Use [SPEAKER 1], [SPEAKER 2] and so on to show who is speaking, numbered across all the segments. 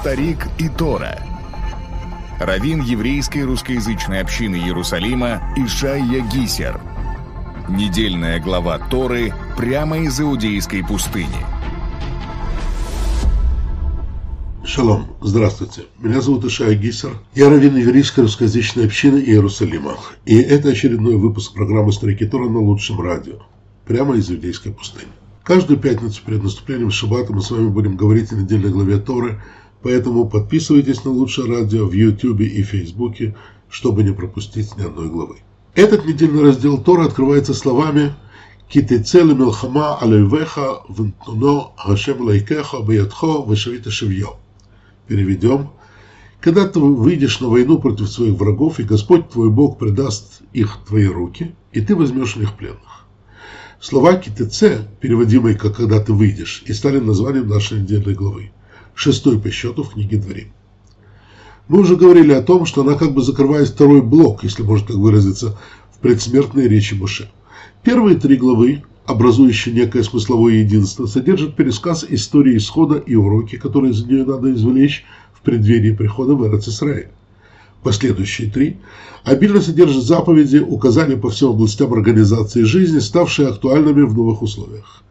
[SPEAKER 1] Старик и Тора. Равин еврейской русскоязычной общины Иерусалима Ишайя Гисер. Недельная глава Торы прямо из Иудейской пустыни.
[SPEAKER 2] Шалом, здравствуйте. Меня зовут Ишая Гисер. Я раввин еврейской русскоязычной общины Иерусалима. И это очередной выпуск программы «Старики Тора» на лучшем радио. Прямо из Иудейской пустыни. Каждую пятницу перед наступлением Шаббата мы с вами будем говорить о недельной главе Торы, поэтому подписывайтесь на лучшее радио в YouTube и Фейсбуке, чтобы не пропустить ни одной главы. Этот недельный раздел Тора открывается словами «Китецеле мелхама алейвеха вентуно гашем лайкеха баятхо вешавита шевьё». Переведем. Когда ты выйдешь на войну против своих врагов, и Господь твой Бог предаст их твои руки, и ты возьмешь в них пленных. Слова КТЦ, переводимые как «когда ты выйдешь», и стали названием нашей недельной главы, шестой по счету в книге Дворим. Мы уже говорили о том, что она как бы закрывает второй блок, если можно так выразиться, в предсмертной речи Муше. Первые три главы, образующие некое смысловое единство, содержат пересказ истории исхода и уроки, которые из нее надо извлечь в преддверии прихода в Эрец-Исраиль. Последующие три обильно содержат заповеди, указания по всем областям организации жизни, ставшие актуальными в новых условиях.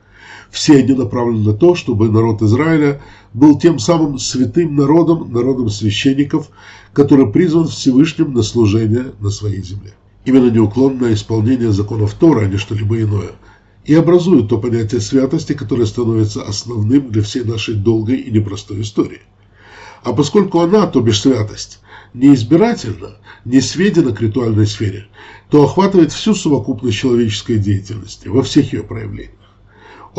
[SPEAKER 2] Все они направлены на то, чтобы народ Израиля был тем самым святым народом, народом священников, который призван Всевышним на служение на своей земле. Именно неуклонное исполнение законов Тора, а не что-либо иное, и образует то понятие святости, которое становится основным для всей нашей долгой и непростой истории. А поскольку она, то бишь святость, не избирательно, не сведена к ритуальной сфере, то охватывает всю совокупность человеческой деятельности во всех ее проявлениях,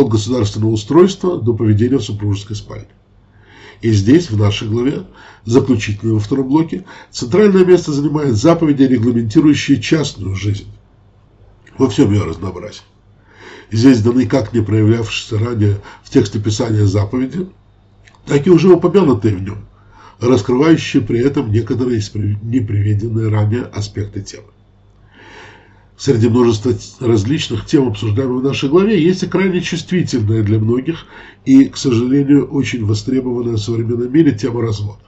[SPEAKER 2] от государственного устройства до поведения в супружеской спальне. И здесь, в нашей главе, заключительной во втором блоке, центральное место занимает заповеди, регламентирующие частную жизнь во всем ее разнообразии. Здесь даны как не проявлявшиеся ранее в тексте Писания заповеди, так и уже упомянутые в нем, раскрывающие при этом некоторые неприведенные ранее аспекты темы. Среди множества различных тем, обсуждаемых в нашей главе, есть и крайне чувствительная для многих и, к сожалению, очень востребованная в современном мире тема развода.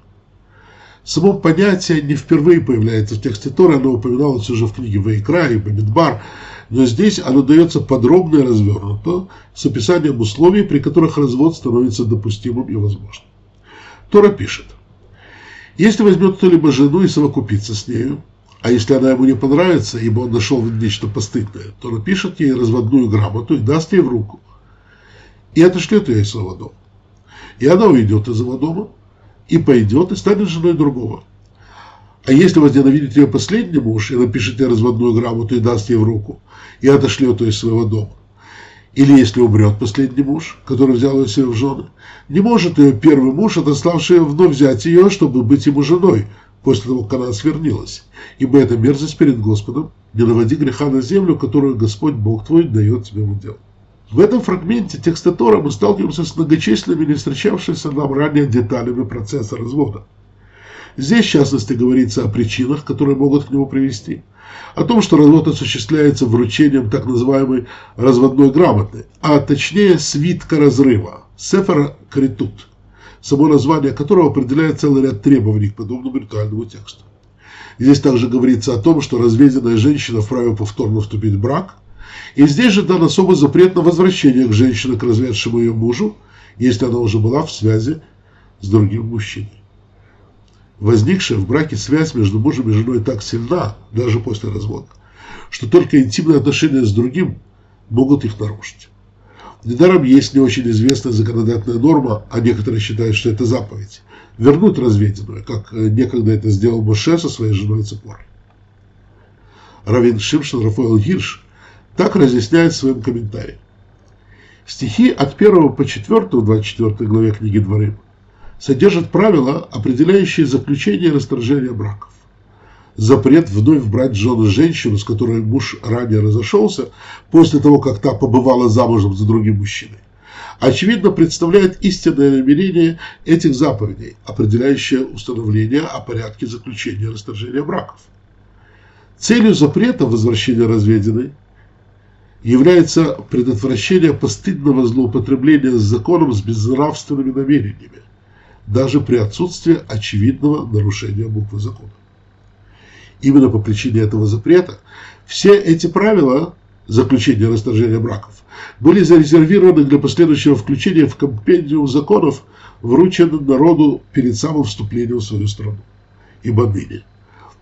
[SPEAKER 2] Само понятие не впервые появляется в тексте Тора, оно упоминалось уже в книге Вайкра и Бамидбар, но здесь оно дается подробно и развернуто, с описанием условий, при которых развод становится допустимым и возможным. Тора пишет – если возьмет кто-либо жену и совокупится с нею, а если она ему не понравится, ибо он нашел нечто постыдное, то напишет ей разводную грамоту и даст ей в руку. И отошлет ее из своего дома. И она уйдет из его дома, и пойдет, и станет женой другого. А если возненавидит ее последний муж и напишет ей разводную грамоту и даст ей в руку, и отошлет ее из своего дома, или если умрет последний муж, который взял ее себе в жены, не может ее первый муж, отославший вновь взять ее, чтобы быть ему женой, после того, как она свернилась. Ибо это мерзость перед Господом. Не наводи греха на землю, которую Господь Бог твой дает тебе в удел. В этом фрагменте текста Тора мы сталкиваемся с многочисленными не встречавшимися нам ранее деталями процесса развода. Здесь, в частности, говорится о причинах, которые могут к нему привести, о том, что развод осуществляется вручением так называемой разводной грамоты, а точнее свитка разрыва, сефера критут, само название которого определяет целый ряд требований к подобному ритуальному тексту. Здесь также говорится о том, что разведенная женщина вправе повторно вступить в брак, и здесь же дан особый запрет на возвращение к женщине к разведшему ее мужу, если она уже была в связи с другим мужчиной. Возникшая в браке связь между мужем и женой так сильна, даже после развода, что только интимные отношения с другим могут их нарушить. Недаром есть не очень известная законодательная норма, а некоторые считают, что это заповедь, вернуть разведенную, как некогда это сделал Моше со своей женой Цепорой. Равин Шимшин Рафаэл Гирш так разъясняет в своем комментарии. Стихи от 1 по 4 в 24 главе книги Дворим содержит правила, определяющие заключение и расторжение браков. Запрет вновь брать жену женщину, с которой муж ранее разошелся, после того, как та побывала замужем за другим мужчиной, очевидно представляет истинное намерение этих заповедей, определяющее установление о порядке заключения расторжения браков. Целью запрета возвращения разведенной является предотвращение постыдного злоупотребления с законом с безнравственными намерениями, даже при отсутствии очевидного нарушения буквы закона. Именно по причине этого запрета все эти правила заключения расторжения браков были зарезервированы для последующего включения в компендиум законов, врученных народу перед самым вступлением в свою страну. Ибо ныне,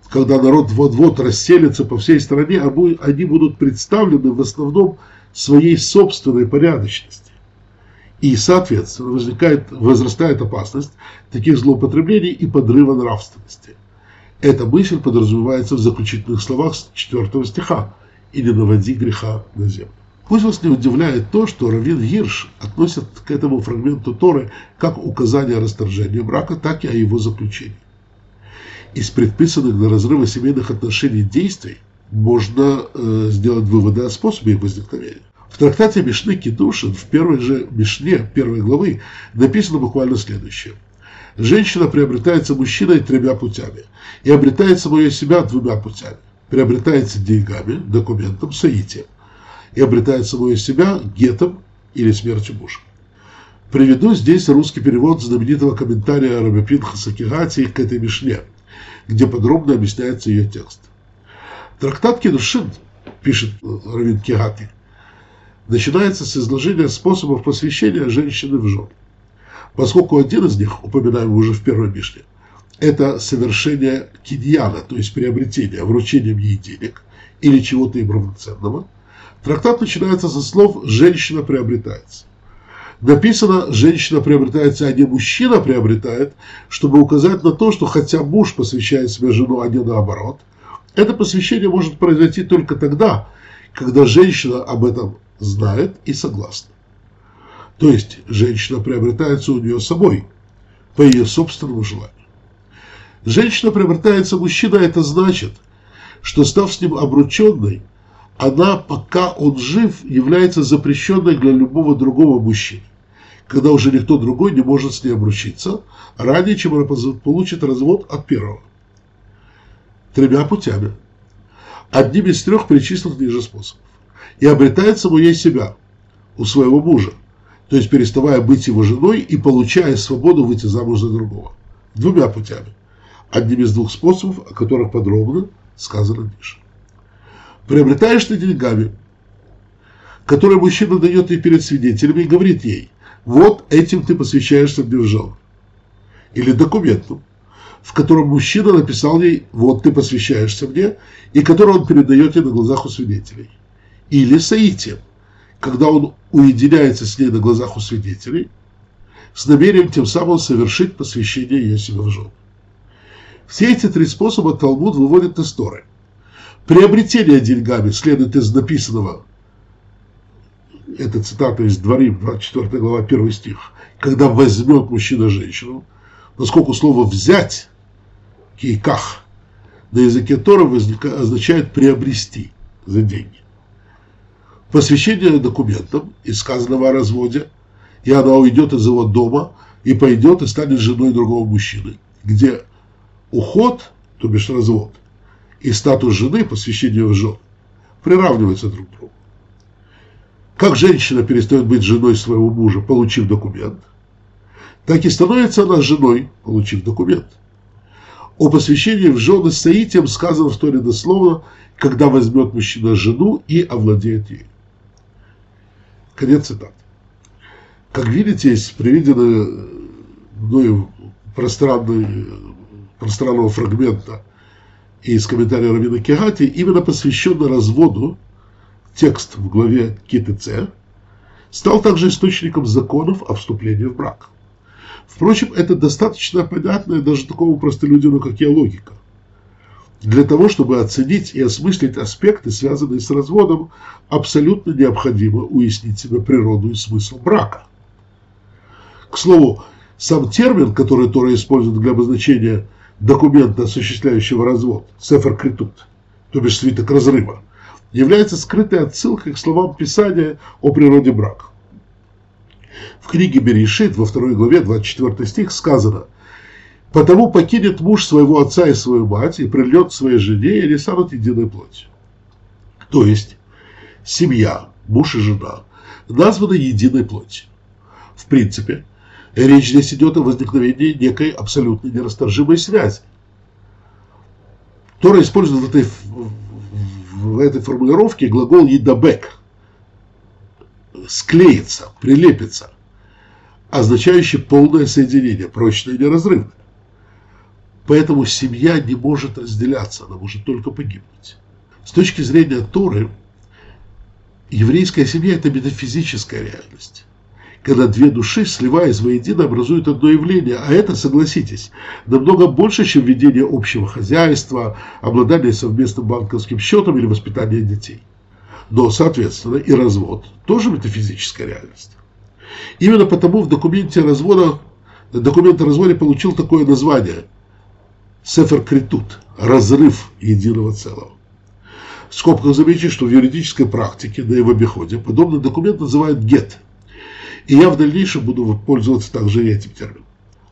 [SPEAKER 2] когда народ вот-вот расселится по всей стране, они будут представлены в основном своей собственной порядочности. И, соответственно, возникает, возрастает опасность таких злоупотреблений и подрыва нравственности. Эта мысль подразумевается в заключительных словах 4 стиха «И не наводи греха на землю». Пусть вас не удивляет то, что Равин Гирш относит к этому фрагменту Торы как указание о расторжении брака, так и о его заключении. Из предписанных на разрывы семейных отношений действий можно э, сделать выводы о способе их возникновения. В трактате Мишны Кедушин в первой же Мишне первой главы написано буквально следующее. Женщина приобретается мужчиной тремя путями и обретает самое себя двумя путями. Приобретается деньгами, документом, соитием и обретает самое себя гетом или смертью мужа. Приведу здесь русский перевод знаменитого комментария Раби Пинхаса Кигати к этой Мишне, где подробно объясняется ее текст. Трактат Кедушин, пишет Равин Кигати, начинается с изложения способов посвящения женщины в жены. Поскольку один из них, упоминаемый уже в первой Мишне, это совершение киньяна, то есть приобретение, вручением ей денег или чего-то им равноценного – Трактат начинается со слов «женщина приобретается». Написано «женщина приобретается», а не «мужчина приобретает», чтобы указать на то, что хотя муж посвящает себе жену, а не наоборот, это посвящение может произойти только тогда, когда женщина об этом знает и согласна. То есть женщина приобретается у нее самой, по ее собственному желанию. Женщина приобретается мужчина, это значит, что став с ним обрученной, она, пока он жив, является запрещенной для любого другого мужчины, когда уже никто другой не может с ней обручиться, ранее, чем она получит развод от первого. Тремя путями. Одним из трех перечисленных ниже способов. И обретает саму себя у своего мужа, то есть переставая быть его женой и получая свободу выйти замуж за другого. Двумя путями. Одним из двух способов, о которых подробно сказано ниже приобретаешь ты деньгами, которые мужчина дает ей перед свидетелями и говорит ей, вот этим ты посвящаешься мне в жены. Или документом, в котором мужчина написал ей, вот ты посвящаешься мне, и который он передает ей на глазах у свидетелей. Или саитием, когда он уединяется с ней на глазах у свидетелей, с намерением тем самым совершить посвящение ее себе в жены. Все эти три способа Талмуд выводит из Торы. Приобретение деньгами следует из написанного, это цитата из Дворим, 24 глава, 1 стих, когда возьмет мужчина женщину, поскольку слово «взять» кейках на языке Тора означает приобрести за деньги. Посвящение документам из сказанного о разводе, и она уйдет из его дома и пойдет и станет женой другого мужчины, где уход, то бишь развод, и статус жены, посвящение в жен, приравниваются друг к другу. Как женщина перестает быть женой своего мужа, получив документ, так и становится она женой, получив документ. О посвящении в жены соитием сказано в Торе дословно, когда возьмет мужчина жену и овладеет ею. Конец цитаты. Как видите, из приведенного мною пространного фрагмента из комментария Равина Кегати, именно посвященный разводу, текст в главе КТЦ, стал также источником законов о вступлении в брак. Впрочем, это достаточно понятная даже такому простолюдину, как я, логика. Для того, чтобы оценить и осмыслить аспекты, связанные с разводом, абсолютно необходимо уяснить себе природу и смысл брака. К слову, сам термин, который Тора использует для обозначения – документа, осуществляющего развод, Сефер Критут, то бишь свиток разрыва, является скрытой отсылкой к словам Писания о природе брака. В книге Берешит во второй главе 24 стих сказано «Потому покинет муж своего отца и свою мать и прильет к своей жене, и они станут единой плотью». То есть семья, муж и жена названы единой плотью. В принципе, Речь здесь идет о возникновении некой абсолютно нерасторжимой связи. Тора использует в этой, в этой формулировке глагол «едабек» – склеиться, прилепиться, означающий полное соединение, прочное и неразрывное. Поэтому семья не может разделяться, она может только погибнуть. С точки зрения Торы, еврейская семья – это метафизическая реальность когда две души, сливаясь воедино, образуют одно явление. А это, согласитесь, намного больше, чем ведение общего хозяйства, обладание совместным банковским счетом или воспитание детей. Но, соответственно, и развод тоже метафизическая реальность. Именно потому в документе развода, документ о разводе получил такое название Сефер Критут – разрыв единого целого. В скобках замечу, что в юридической практике на его обиходе подобный документ называют гет – и я в дальнейшем буду пользоваться также этим термином.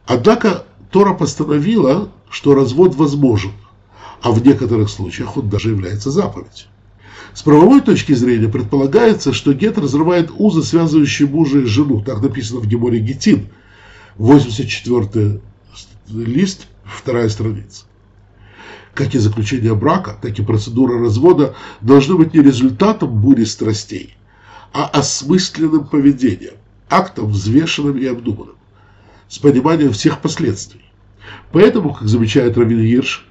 [SPEAKER 2] Однако Тора постановила, что развод возможен, а в некоторых случаях он даже является заповедью. С правовой точки зрения предполагается, что гет разрывает узы, связывающие мужа и жену. Так написано в Геморе Гетин, 84 лист, вторая страница. Как и заключение брака, так и процедура развода должны быть не результатом бури страстей, а осмысленным поведением актом взвешенным и обдуманным, с пониманием всех последствий. Поэтому, как замечает Равин Гирш,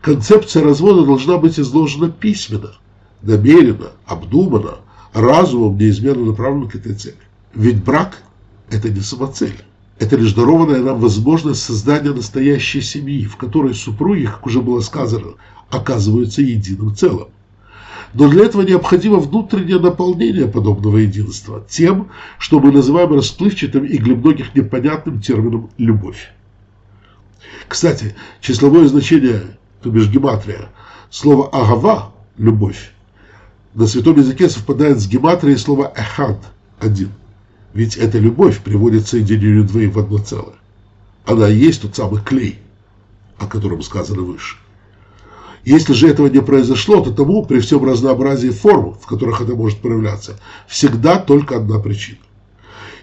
[SPEAKER 2] концепция развода должна быть изложена письменно, намеренно, обдуманно, разумом неизменно направлена к этой цели. Ведь брак – это не самоцель. Это лишь дарованная нам возможность создания настоящей семьи, в которой супруги, как уже было сказано, оказываются единым целым. Но для этого необходимо внутреннее наполнение подобного единства тем, что мы называем расплывчатым и для многих непонятным термином «любовь». Кстати, числовое значение, то бишь гематрия, слова «агава» – «любовь» на святом языке совпадает с гематрией слова «эхад» – «один». Ведь эта любовь приводит к соединению двоих в одно целое. Она и есть тот самый клей, о котором сказано выше. Если же этого не произошло, то тому, при всем разнообразии форм, в которых это может проявляться, всегда только одна причина.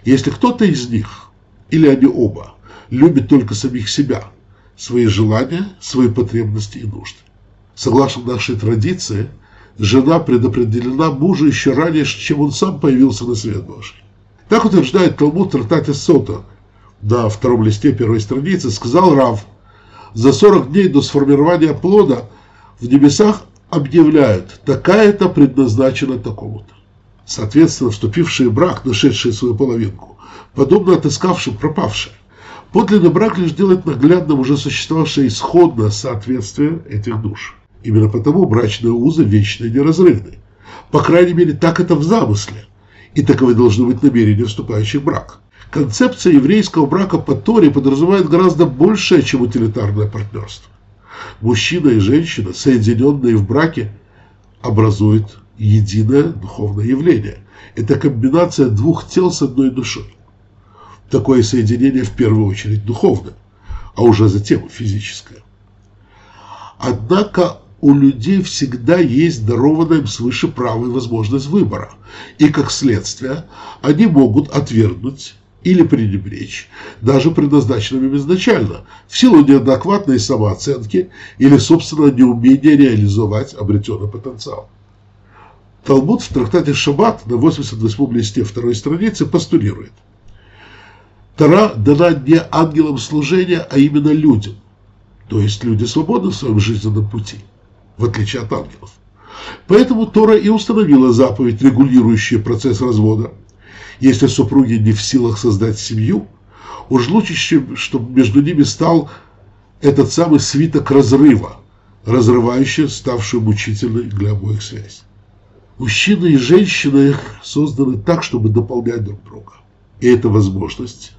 [SPEAKER 2] Если кто-то из них, или они оба, любит только самих себя, свои желания, свои потребности и нужды. Согласно нашей традиции, жена предопределена мужу еще ранее, чем он сам появился на свет Божий. Так утверждает Талмуд в трактате Сота на втором листе первой страницы, сказал Рав, за 40 дней до сформирования плода в небесах объявляют, такая-то предназначена такому-то. Соответственно, вступившие в брак, нашедшие свою половинку, подобно отыскавшим пропавшие. Подлинный брак лишь делает наглядным уже существовавшее исходное соответствие этих душ. Именно потому брачные узы вечны и неразрывны. По крайней мере, так это в замысле. И таковы должны быть намерения вступающих в брак. Концепция еврейского брака по Торе подразумевает гораздо большее, чем утилитарное партнерство мужчина и женщина, соединенные в браке, образуют единое духовное явление. Это комбинация двух тел с одной душой. Такое соединение в первую очередь духовное, а уже затем физическое. Однако у людей всегда есть дарованная им свыше право возможность выбора. И как следствие они могут отвергнуть или пренебречь, даже предназначенным изначально, в силу неадекватной самооценки или собственного неумения реализовать обретенный потенциал. Талмуд в трактате Шаббат на 88 листе второй страницы постулирует. Тара дана не ангелам служения, а именно людям. То есть люди свободны в своем жизненном пути, в отличие от ангелов. Поэтому Тора и установила заповедь, регулирующую процесс развода – если супруги не в силах создать семью, уж лучше, чтобы между ними стал этот самый свиток разрыва, разрывающий ставшую мучительной для обоих связь. Мужчина и женщина созданы так, чтобы дополнять друг друга. И эта возможность,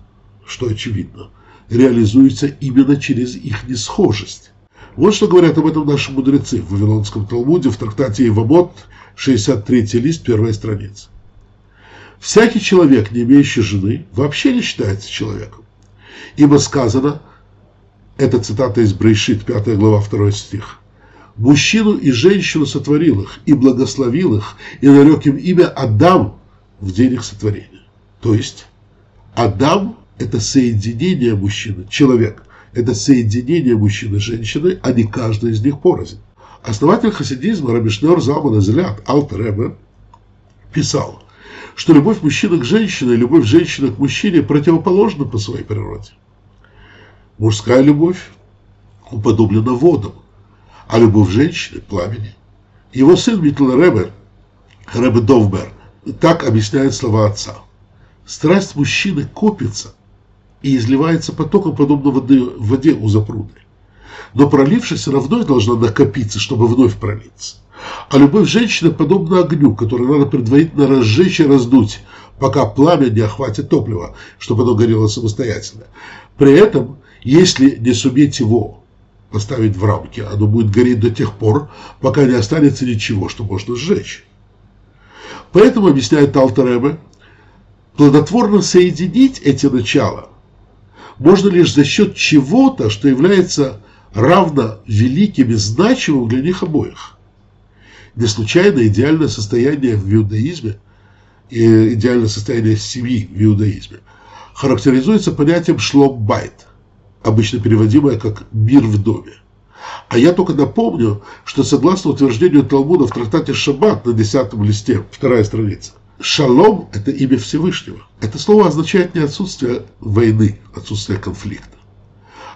[SPEAKER 2] что очевидно, реализуется именно через их несхожесть. Вот что говорят об этом наши мудрецы в Вавилонском Талмуде в трактате Ивамот, 63 лист, первая страница. Всякий человек, не имеющий жены, вообще не считается человеком. Ибо сказано, это цитата из Брейшит, 5 глава, 2 стих, «Мужчину и женщину сотворил их, и благословил их, и нарек им имя Адам в день их сотворения». То есть Адам – это соединение мужчины, человек – это соединение мужчины и женщины, а не каждый из них порознь. Основатель хасидизма Рабишнер Залман Азелят Алтер писал, что любовь мужчины к женщине и любовь женщины к мужчине противоположны по своей природе. Мужская любовь уподоблена водам, а любовь женщины – пламени. Его сын Митл Ребер, Ребе Довбер, так объясняет слова отца. Страсть мужчины копится и изливается потоком, подобно воды, воде у запруды. Но пролившись, она вновь должна накопиться, чтобы вновь пролиться. А любовь женщины подобна огню, который надо предварительно разжечь и раздуть, пока пламя не охватит топлива, чтобы оно горело самостоятельно. При этом, если не суметь его поставить в рамки, оно будет гореть до тех пор, пока не останется ничего, что можно сжечь. Поэтому, объясняет Алтеребе, плодотворно соединить эти начала можно лишь за счет чего-то, что является равно великим и значимым для них обоих. Не случайно идеальное состояние в иудаизме и идеальное состояние семьи в иудаизме характеризуется понятием шлом-байт, обычно переводимое как «мир в доме». А я только напомню, что согласно утверждению Талмуда в трактате Шаббат на десятом листе, вторая страница, шалом – это имя Всевышнего. Это слово означает не отсутствие войны, отсутствие конфликта,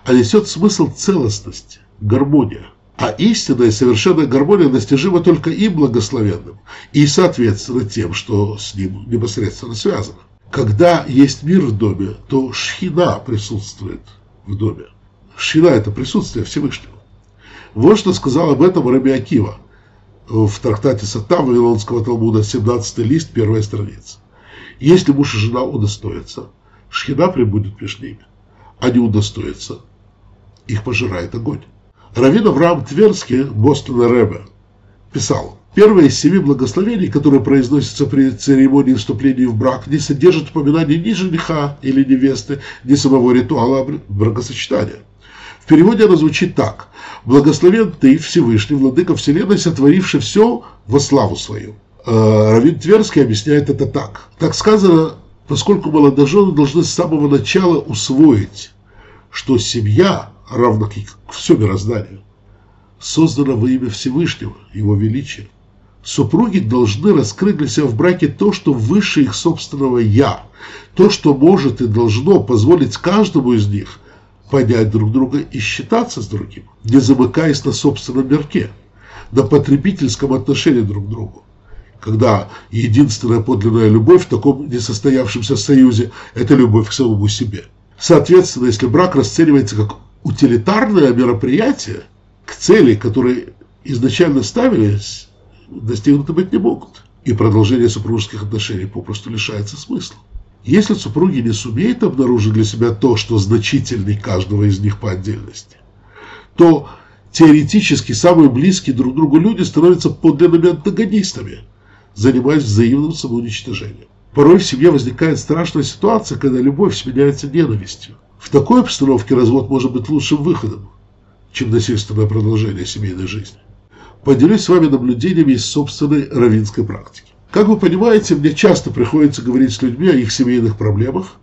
[SPEAKER 2] а несет смысл целостности, гармония – а истинная и совершенная гармония достижима только им благословенным и, соответственно, тем, что с ним непосредственно связано. Когда есть мир в доме, то шхина присутствует в доме. Шхина – это присутствие Всевышнего. Вот что сказал об этом Раби Акива в трактате Сата Вавилонского Талмуда, 17 лист, первая страница. Если муж и жена удостоятся, шхина прибудет между ними, не удостоятся, их пожирает огонь. Равин Авраам Тверский, Бостона Рэбе, писал, Первое из семи благословений, которые произносятся при церемонии вступления в брак, не содержат упоминания ни жениха или невесты, ни самого ритуала бракосочетания. Переводе оно звучит так. «Благословен ты, Всевышний, Владыка Вселенной, сотворивший все во славу свою». Э, Равин Тверский объясняет это так. Так сказано, поскольку молодожены должны с самого начала усвоить, что семья равно как все мироздание, создано во имя Всевышнего, Его Величия. Супруги должны раскрыть для себя в браке то, что выше их собственного «я», то, что может и должно позволить каждому из них понять друг друга и считаться с другим, не замыкаясь на собственном мерке, на потребительском отношении друг к другу. Когда единственная подлинная любовь в таком несостоявшемся союзе – это любовь к самому себе. Соответственно, если брак расценивается как утилитарное мероприятие к цели, которые изначально ставились, достигнуты быть не могут. И продолжение супружеских отношений попросту лишается смысла. Если супруги не сумеют обнаружить для себя то, что значительней каждого из них по отдельности, то теоретически самые близкие друг другу люди становятся подлинными антагонистами, занимаясь взаимным самоуничтожением. Порой в семье возникает страшная ситуация, когда любовь сменяется ненавистью. В такой обстановке развод может быть лучшим выходом, чем насильственное продолжение семейной жизни. Поделюсь с вами наблюдениями из собственной равинской практики. Как вы понимаете, мне часто приходится говорить с людьми о их семейных проблемах,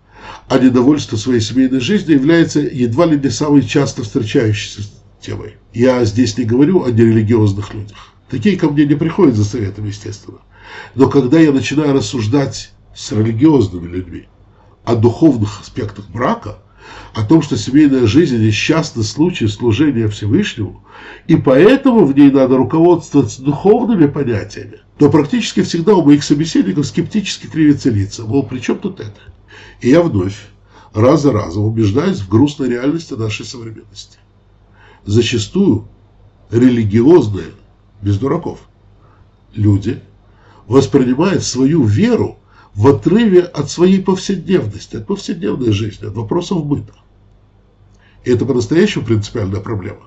[SPEAKER 2] а недовольство своей семейной жизнью является едва ли не самой часто встречающейся темой. Я здесь не говорю о нерелигиозных людях. Такие ко мне не приходят за советом, естественно. Но когда я начинаю рассуждать с религиозными людьми о духовных аспектах брака – о том, что семейная жизнь – несчастный случай служения Всевышнему, и поэтому в ней надо руководствоваться духовными понятиями, то практически всегда у моих собеседников скептически кривится лица, мол, при чем тут это? И я вновь, раз за разом убеждаюсь в грустной реальности нашей современности. Зачастую религиозные, без дураков, люди воспринимают свою веру в отрыве от своей повседневности, от повседневной жизни, от вопросов быта. И это по-настоящему принципиальная проблема.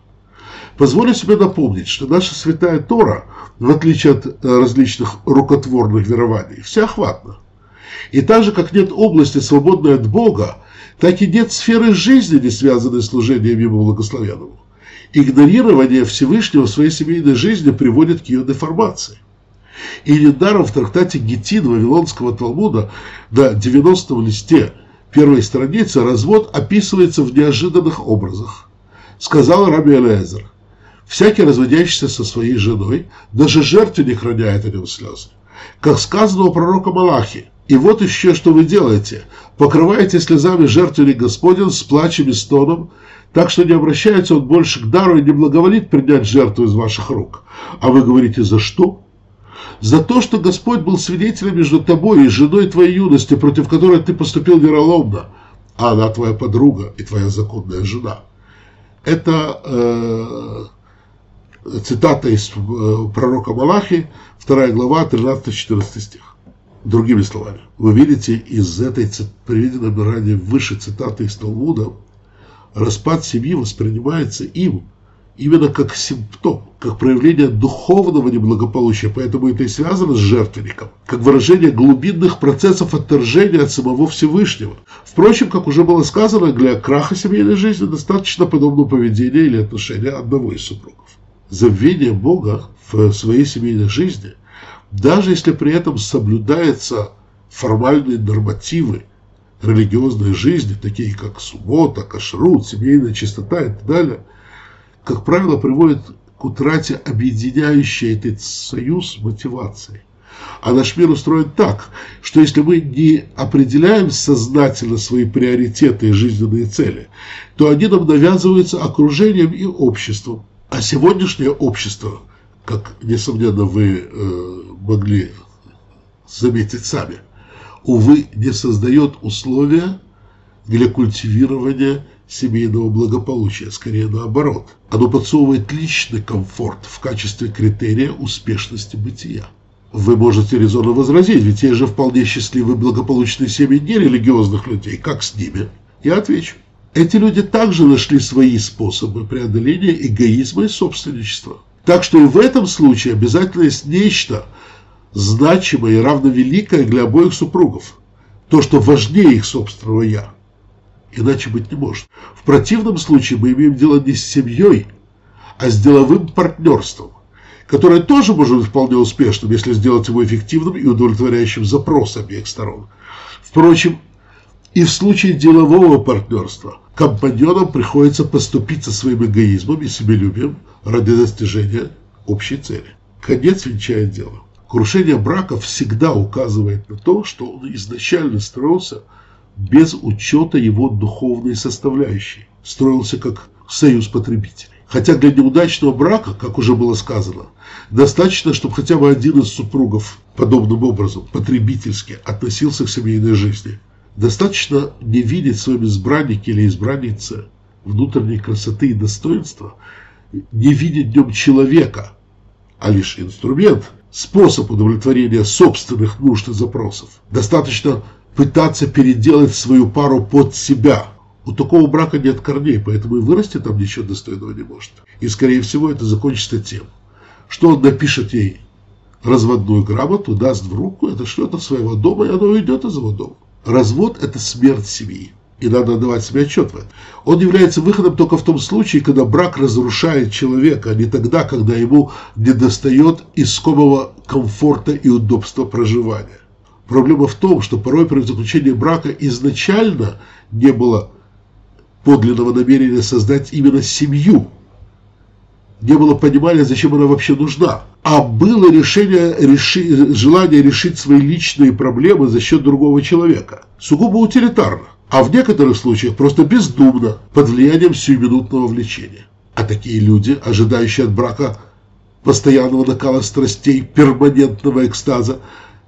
[SPEAKER 2] Позволю себе напомнить, что наша святая Тора, в отличие от э, различных рукотворных верований, всеохватна. И так же, как нет области, свободной от Бога, так и нет сферы жизни, не связанной с служением Ему благословенному. Игнорирование Всевышнего в своей семейной жизни приводит к ее деформации. И недаром в трактате Гетин Вавилонского Талмуда на 90-м листе первой странице развод описывается в неожиданных образах. Сказал Раби Элеазер, всякий разводящийся со своей женой, даже жертвенник роняет о нем слезы. Как сказано у пророка Малахи, и вот еще что вы делаете. Покрываете слезами жертвенник Господень с плачем и стоном, так что не обращается он больше к дару и не благоволит принять жертву из ваших рук. А вы говорите, за что? За то, что Господь был свидетелем между тобой и женой твоей юности, против которой ты поступил вероломно, а она твоя подруга и твоя законная жена. Это э, цитата из э, пророка Малахи, 2 глава, 13-14 стих. Другими словами, вы видите из этой приведенной ранее выше цитаты из Талмуда, распад семьи воспринимается им именно как симптом, как проявление духовного неблагополучия, поэтому это и связано с жертвенником, как выражение глубинных процессов отторжения от самого Всевышнего. Впрочем, как уже было сказано, для краха семейной жизни достаточно подобного поведения или отношения одного из супругов. Забвение Бога в своей семейной жизни, даже если при этом соблюдаются формальные нормативы религиозной жизни, такие как суббота, кашрут, семейная чистота и так далее, как правило, приводит к утрате объединяющей этот союз мотивации. А наш мир устроен так, что если мы не определяем сознательно свои приоритеты и жизненные цели, то они нам навязываются окружением и обществом. А сегодняшнее общество, как, несомненно, вы э, могли заметить сами – увы, не создает условия для культивирования семейного благополучия, скорее наоборот. Оно подсовывает личный комфорт в качестве критерия успешности бытия. Вы можете резонно возразить, ведь есть же вполне счастливые благополучные семьи нерелигиозных людей. Как с ними? Я отвечу. Эти люди также нашли свои способы преодоления эгоизма и собственничества. Так что и в этом случае обязательно есть нечто – значимое и равновеликое для обоих супругов. То, что важнее их собственного «я». Иначе быть не может. В противном случае мы имеем дело не с семьей, а с деловым партнерством, которое тоже может быть вполне успешным, если сделать его эффективным и удовлетворяющим запрос обеих сторон. Впрочем, и в случае делового партнерства компаньонам приходится поступиться своим эгоизмом и себелюбием ради достижения общей цели. Конец венчает дело. Крушение брака всегда указывает на то, что он изначально строился без учета его духовной составляющей. Строился как союз потребителей. Хотя для неудачного брака, как уже было сказано, достаточно, чтобы хотя бы один из супругов подобным образом потребительски относился к семейной жизни. Достаточно не видеть в своем избраннике или избраннице внутренней красоты и достоинства, не видеть в нем человека, а лишь инструмент – способ удовлетворения собственных нужд и запросов. Достаточно пытаться переделать свою пару под себя. У такого брака нет корней, поэтому и вырасти там ничего достойного не может. И, скорее всего, это закончится тем, что он напишет ей разводную грамоту, даст в руку, это что-то своего дома, и оно уйдет из его дома. Развод – это смерть семьи и надо давать себе отчет в этом. Он является выходом только в том случае, когда брак разрушает человека, а не тогда, когда ему недостает искомого комфорта и удобства проживания. Проблема в том, что порой при заключении брака изначально не было подлинного намерения создать именно семью. Не было понимания, зачем она вообще нужна. А было решение, реши, желание решить свои личные проблемы за счет другого человека. Сугубо утилитарно а в некоторых случаях просто бездумно, под влиянием сиюминутного влечения. А такие люди, ожидающие от брака постоянного накала страстей, перманентного экстаза,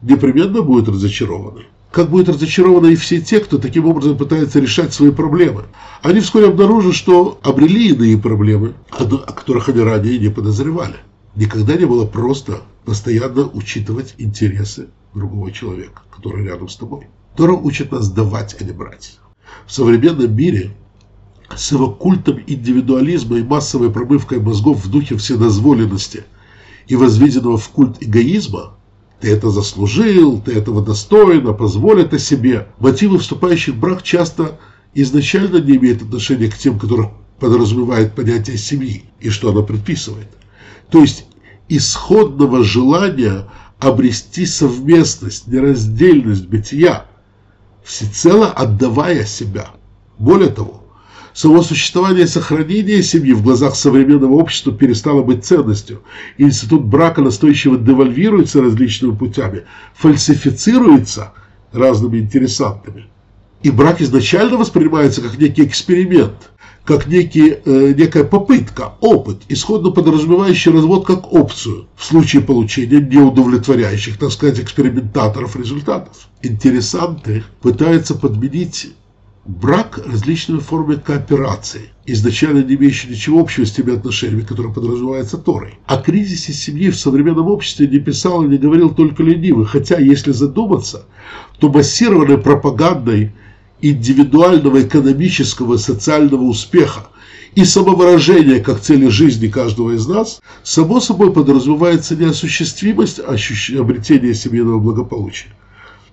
[SPEAKER 2] непременно будут разочарованы. Как будут разочарованы и все те, кто таким образом пытается решать свои проблемы. Они вскоре обнаружат, что обрели иные проблемы, о которых они ранее не подозревали. Никогда не было просто постоянно учитывать интересы другого человека, который рядом с тобой. Тора учит нас давать, а не брать. В современном мире с его культом индивидуализма и массовой промывкой мозгов в духе вседозволенности и возведенного в культ эгоизма ты это заслужил, ты этого достойно, позволь это себе. Мотивы вступающих в брак часто изначально не имеют отношения к тем, которых подразумевает понятие семьи и что оно предписывает. То есть исходного желания обрести совместность, нераздельность бытия – всецело отдавая себя. Более того, само существование и сохранение семьи в глазах современного общества перестало быть ценностью. Институт брака настойчиво девальвируется различными путями, фальсифицируется разными интересантами. И брак изначально воспринимается как некий эксперимент, как некий, э, некая попытка, опыт, исходно подразумевающий развод как опцию в случае получения неудовлетворяющих, так сказать, экспериментаторов результатов. Интересанты пытаются подменить брак различными формами кооперации, изначально не имеющие ничего общего с теми отношениями, которые подразумеваются Торой. О кризисе семьи в современном обществе не писал и не говорил только ленивый, хотя, если задуматься, то массированной пропагандой индивидуального экономического и социального успеха и самовыражения как цели жизни каждого из нас, само собой подразумевается неосуществимость обретения семейного благополучия.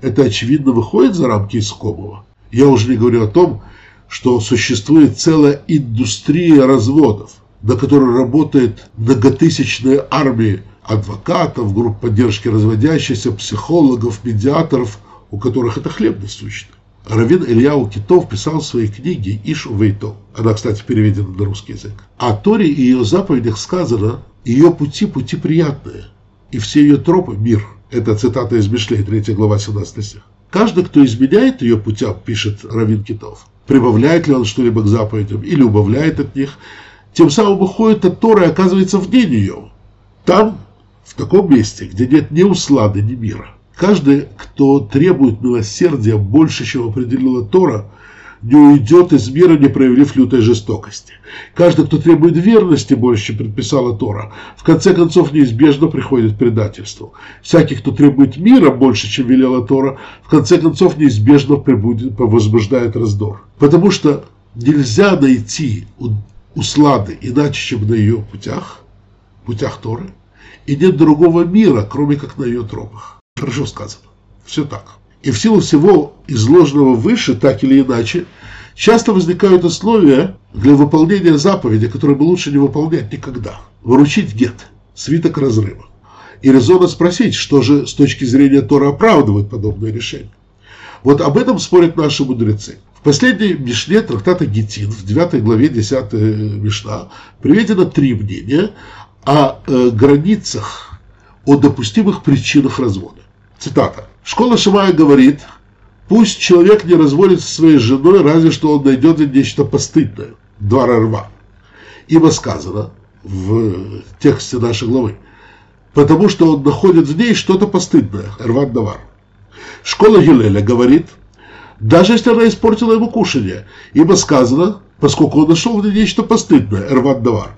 [SPEAKER 2] Это очевидно выходит за рамки искомого. Я уже не говорю о том, что существует целая индустрия разводов, на которой работает многотысячные армии адвокатов, групп поддержки разводящихся, психологов, медиаторов, у которых это хлеб насущный. Равин Ильяу Китов писал в своей книге Ишу Вейто. Она, кстати, переведена на русский язык. О Торе и ее заповедях сказано, ее пути – пути приятные, и все ее тропы – мир. Это цитата из Мишлей, 3 глава, 17 стих. Каждый, кто изменяет ее путям, пишет Равин Китов, прибавляет ли он что-либо к заповедям или убавляет от них, тем самым уходит от Торы и оказывается вне нее. Там, в таком месте, где нет ни услады, ни мира. Каждый, кто требует милосердия больше, чем определила Тора, не уйдет из мира, не проявив лютой жестокости. Каждый, кто требует верности больше, чем предписала Тора, в конце концов неизбежно приходит к предательству. Всякий, кто требует мира больше, чем велела Тора, в конце концов неизбежно прибудет, возбуждает раздор. Потому что нельзя найти услады иначе, чем на ее путях, путях Торы, и нет другого мира, кроме как на ее тропах. Хорошо сказано. Все так. И в силу всего изложенного выше, так или иначе, часто возникают условия для выполнения заповеди, которые бы лучше не выполнять никогда. Выручить гет, свиток разрыва. И резонно спросить, что же с точки зрения Тора оправдывает подобное решение. Вот об этом спорят наши мудрецы. В последней Мишне трактата Гетин, в 9 главе 10 Мишна, приведено три мнения о э, границах, о допустимых причинах развода. Цитата. Школа Шимая говорит, пусть человек не разводится со своей женой, разве что он найдет нечто постыдное. Два рва. Ибо сказано в тексте нашей главы, потому что он находит в ней что-то постыдное. Рват давар. Школа Гилеля говорит, даже если она испортила ему кушание, ибо сказано, поскольку он нашел в ней нечто постыдное, рват давар.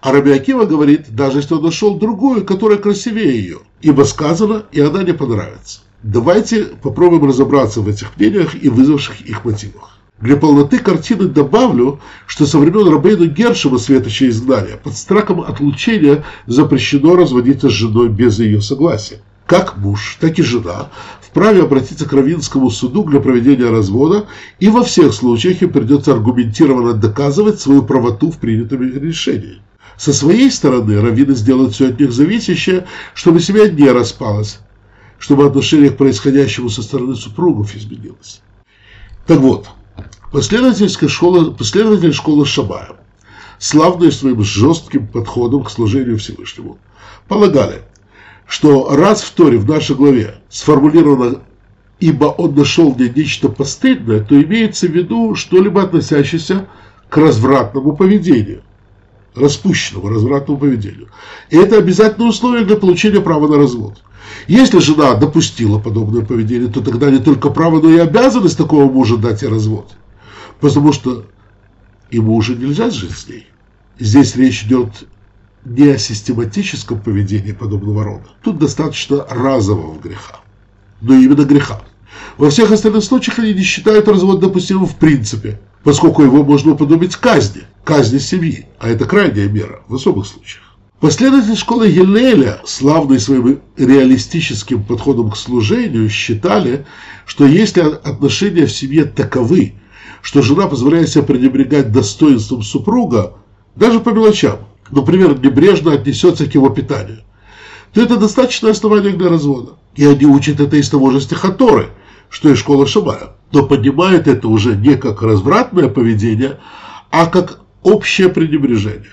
[SPEAKER 2] А Раби Акива говорит, даже если он нашел другую, которая красивее ее, ибо сказано, и она не понравится. Давайте попробуем разобраться в этих мнениях и вызвавших их мотивах. Для полноты картины добавлю, что со времен Рабейна Гершева светоча изгнания под страхом отлучения запрещено разводиться с женой без ее согласия. Как муж, так и жена вправе обратиться к Равинскому суду для проведения развода, и во всех случаях им придется аргументированно доказывать свою правоту в принятом решении. Со своей стороны раввины сделают все от них зависящее, чтобы семья не распалась, чтобы отношение к происходящему со стороны супругов изменилось. Так вот, последовательская школа, последователь школы Шабая, славные своим жестким подходом к служению Всевышнему, полагали, что раз в Торе в нашей главе сформулировано «ибо он нашел мне нечто постыдное», то имеется в виду что-либо относящееся к развратному поведению – распущенного, развратного поведения. И это обязательное условие для получения права на развод. Если жена допустила подобное поведение, то тогда не только право, но и обязанность такого мужа дать ей развод. Потому что ему уже нельзя жить с ней. Здесь речь идет не о систематическом поведении подобного рода. Тут достаточно разового греха. Но именно греха. Во всех остальных случаях они не считают развод допустимым в принципе, поскольку его можно уподобить казни казни семьи, а это крайняя мера в особых случаях. Последователи школы Елеля, славные своим реалистическим подходом к служению, считали, что если отношения в семье таковы, что жена позволяет себе пренебрегать достоинством супруга, даже по мелочам, например, небрежно отнесется к его питанию, то это достаточное основание для развода. И они учат это из того же стиха Торы, что и школа Шамая, но понимают это уже не как развратное поведение, а как общее пренебрежение.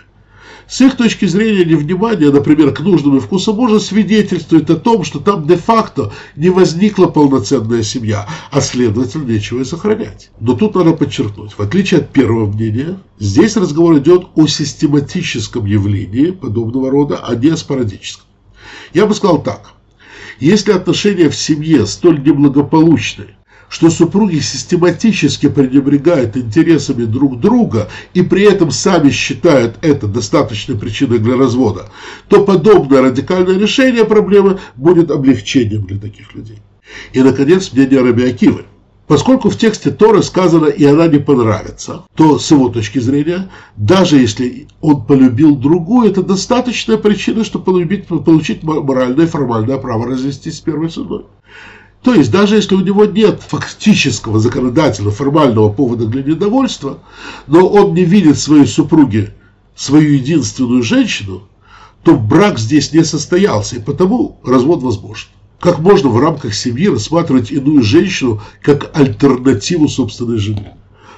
[SPEAKER 2] С их точки зрения невнимание, например, к нужным и вкусам мужа свидетельствует о том, что там де-факто не возникла полноценная семья, а следовательно нечего и сохранять. Но тут надо подчеркнуть, в отличие от первого мнения, здесь разговор идет о систематическом явлении подобного рода, а не о спорадическом. Я бы сказал так. Если отношения в семье столь неблагополучны, что супруги систематически пренебрегают интересами друг друга и при этом сами считают это достаточной причиной для развода, то подобное радикальное решение проблемы будет облегчением для таких людей. И, наконец, мнение Раби Акивы. Поскольку в тексте Торы сказано «и она не понравится», то, с его точки зрения, даже если он полюбил другую, это достаточная причина, чтобы полюбить, получить моральное и формальное право развестись с первой судьбой. То есть, даже если у него нет фактического законодательного формального повода для недовольства, но он не видит своей супруге свою единственную женщину, то брак здесь не состоялся, и потому развод возможен. Как можно в рамках семьи рассматривать иную женщину как альтернативу собственной жене?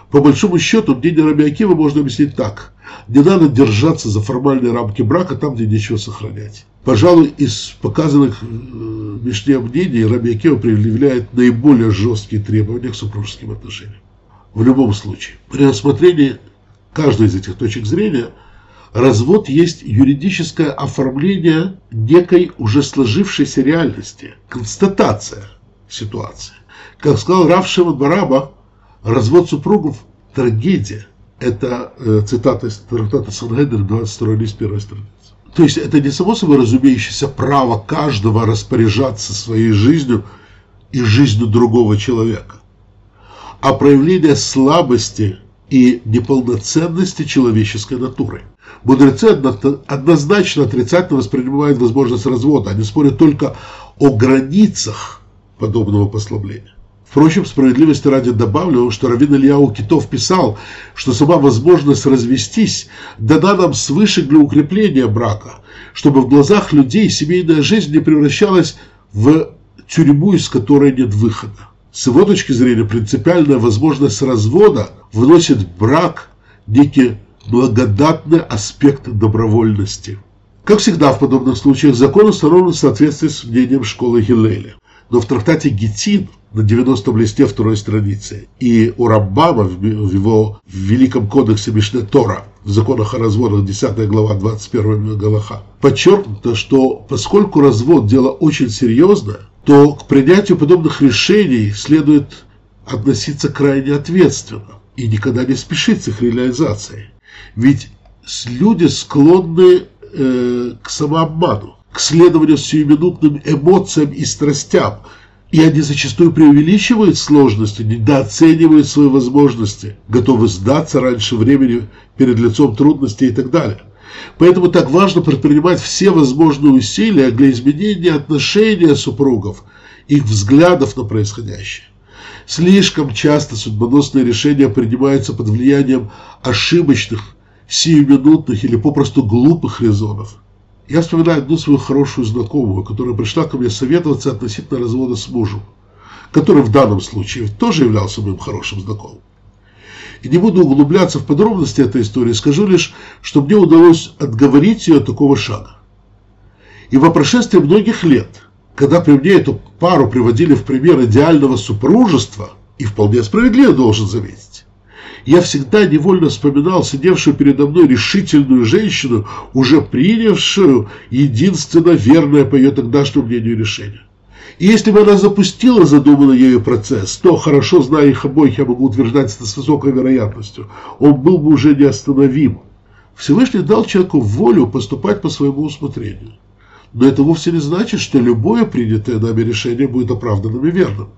[SPEAKER 2] По большому счету, мнение Рабиакива можно объяснить так. Не надо держаться за формальные рамки брака там, где нечего сохранять. Пожалуй, из показанных э, Мишне мнений Раби Акива предъявляет наиболее жесткие требования к супружеским отношениям. В любом случае, при рассмотрении каждой из этих точек зрения, развод есть юридическое оформление некой уже сложившейся реальности, констатация ситуации. Как сказал Раф Шимон Бараба, развод супругов – трагедия. Это э, цитата из трактата Сангедер, 22 лист, первой страницы. То есть это не само собой разумеющееся право каждого распоряжаться своей жизнью и жизнью другого человека, а проявление слабости и неполноценности человеческой натуры. Мудрецы однозначно отрицательно воспринимают возможность развода, они спорят только о границах подобного послабления. Впрочем, справедливости ради добавлю, что Равин Ильяу Китов писал, что сама возможность развестись дана нам свыше для укрепления брака, чтобы в глазах людей семейная жизнь не превращалась в тюрьму, из которой нет выхода. С его точки зрения, принципиальная возможность развода вносит в брак некий благодатный аспект добровольности. Как всегда в подобных случаях, закон установлен в соответствии с мнением школы Гиллеля. Но в трактате Гетин на 90-м листе второй страницы и у Рамбама в его в Великом кодексе Мишне Тора в законах о разводах 10 глава 21 Галаха подчеркнуто, что поскольку развод дело очень серьезное, то к принятию подобных решений следует относиться крайне ответственно и никогда не спешить с их реализацией. Ведь люди склонны э, к самообману к следованию сиюминутным эмоциям и страстям, и они зачастую преувеличивают сложности, недооценивают свои возможности, готовы сдаться раньше времени перед лицом трудностей и так далее. Поэтому так важно предпринимать все возможные усилия для изменения отношения супругов, их взглядов на происходящее. Слишком часто судьбоносные решения принимаются под влиянием ошибочных, сиюминутных или попросту глупых резонов. Я вспоминаю одну свою хорошую знакомую, которая пришла ко мне советоваться относительно развода с мужем, который в данном случае тоже являлся моим хорошим знакомым. И не буду углубляться в подробности этой истории, скажу лишь, что мне удалось отговорить ее от такого шага. И во прошествии многих лет, когда при мне эту пару приводили в пример идеального супружества, и вполне справедливо должен заметить, я всегда невольно вспоминал сидевшую передо мной решительную женщину, уже принявшую единственно верное по ее тогдашнему мнению решение. И если бы она запустила задуманный ею процесс, то, хорошо зная их обоих, я могу утверждать это с высокой вероятностью, он был бы уже неостановим. Всевышний дал человеку волю поступать по своему усмотрению. Но это вовсе не значит, что любое принятое нами решение будет оправданным и верным.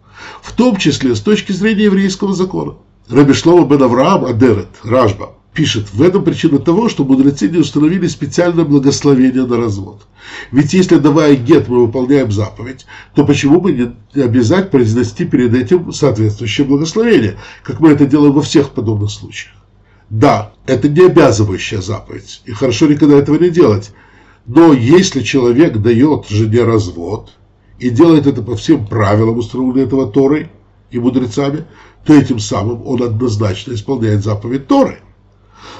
[SPEAKER 2] В том числе с точки зрения еврейского закона. Раби Шлома бен Авраам Адерет, Ражба, пишет, в этом причина того, что мудрецы не установили специальное благословение на развод. Ведь если давая гет мы выполняем заповедь, то почему бы не обязать произнести перед этим соответствующее благословение, как мы это делаем во всех подобных случаях? Да, это не обязывающая заповедь, и хорошо никогда этого не делать. Но если человек дает жене развод и делает это по всем правилам, установленным этого Торой, и мудрецами, то этим самым он однозначно исполняет заповедь Торы.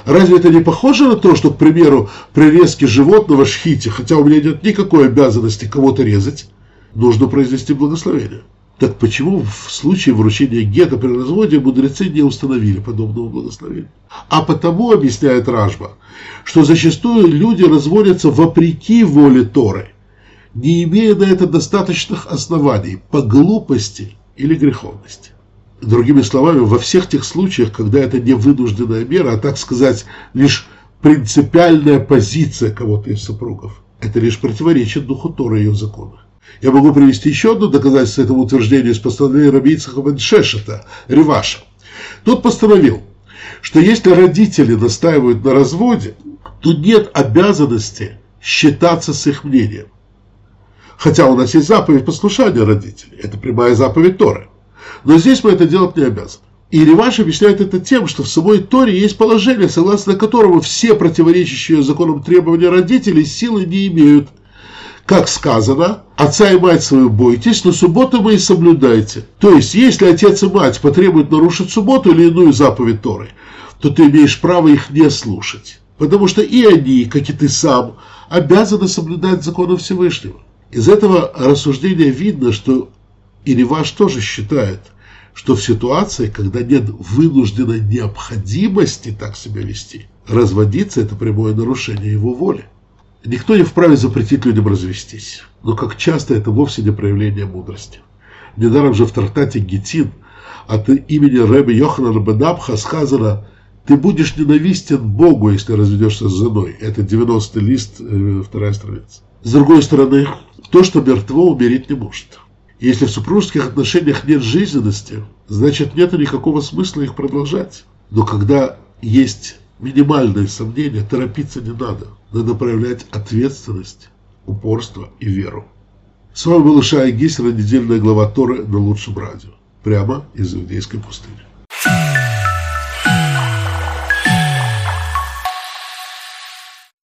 [SPEAKER 2] Разве это не похоже на то, что, к примеру, при резке животного шхите, хотя у меня нет никакой обязанности кого-то резать, нужно произнести благословение? Так почему в случае вручения гета при разводе мудрецы не установили подобного благословения? А потому, объясняет Ражба, что зачастую люди разводятся вопреки воле Торы, не имея на это достаточных оснований по глупости или греховности. Другими словами, во всех тех случаях, когда это не вынужденная мера, а, так сказать, лишь принципиальная позиция кого-то из супругов, это лишь противоречит духу Торы и ее закона. Я могу привести еще одно доказательство этому утверждению из постановления Рабийцаха бен Шешета, Реваша. Тот постановил, что если родители настаивают на разводе, то нет обязанности считаться с их мнением. Хотя у нас есть заповедь послушания родителей, это прямая заповедь Торы. Но здесь мы это делать не обязаны. И Реваш объясняет это тем, что в самой Торе есть положение, согласно которому все противоречащие законам требования родителей силы не имеют. Как сказано, отца и мать свою бойтесь, но субботу вы и соблюдайте. То есть, если отец и мать потребуют нарушить субботу или иную заповедь Торы, то ты имеешь право их не слушать. Потому что и они, как и ты сам, обязаны соблюдать законы Всевышнего. Из этого рассуждения видно, что Ириваш тоже считает, что в ситуации, когда нет вынужденной необходимости так себя вести, разводиться – это прямое нарушение его воли. Никто не вправе запретить людям развестись, но как часто это вовсе не проявление мудрости. Недаром же в трактате Гетин от имени Рэба Йоханана Бенабха сказано «Ты будешь ненавистен Богу, если разведешься с женой». Это 90-й лист, э, вторая страница. С другой стороны, то, что мертво, умереть не может. Если в супружеских отношениях нет жизненности, значит нет никакого смысла их продолжать. Но когда есть минимальные сомнения, торопиться не надо. Надо проявлять ответственность, упорство и веру. С вами был Ишай Гисер, недельная глава Торы на лучшем радио. Прямо из Иудейской пустыни.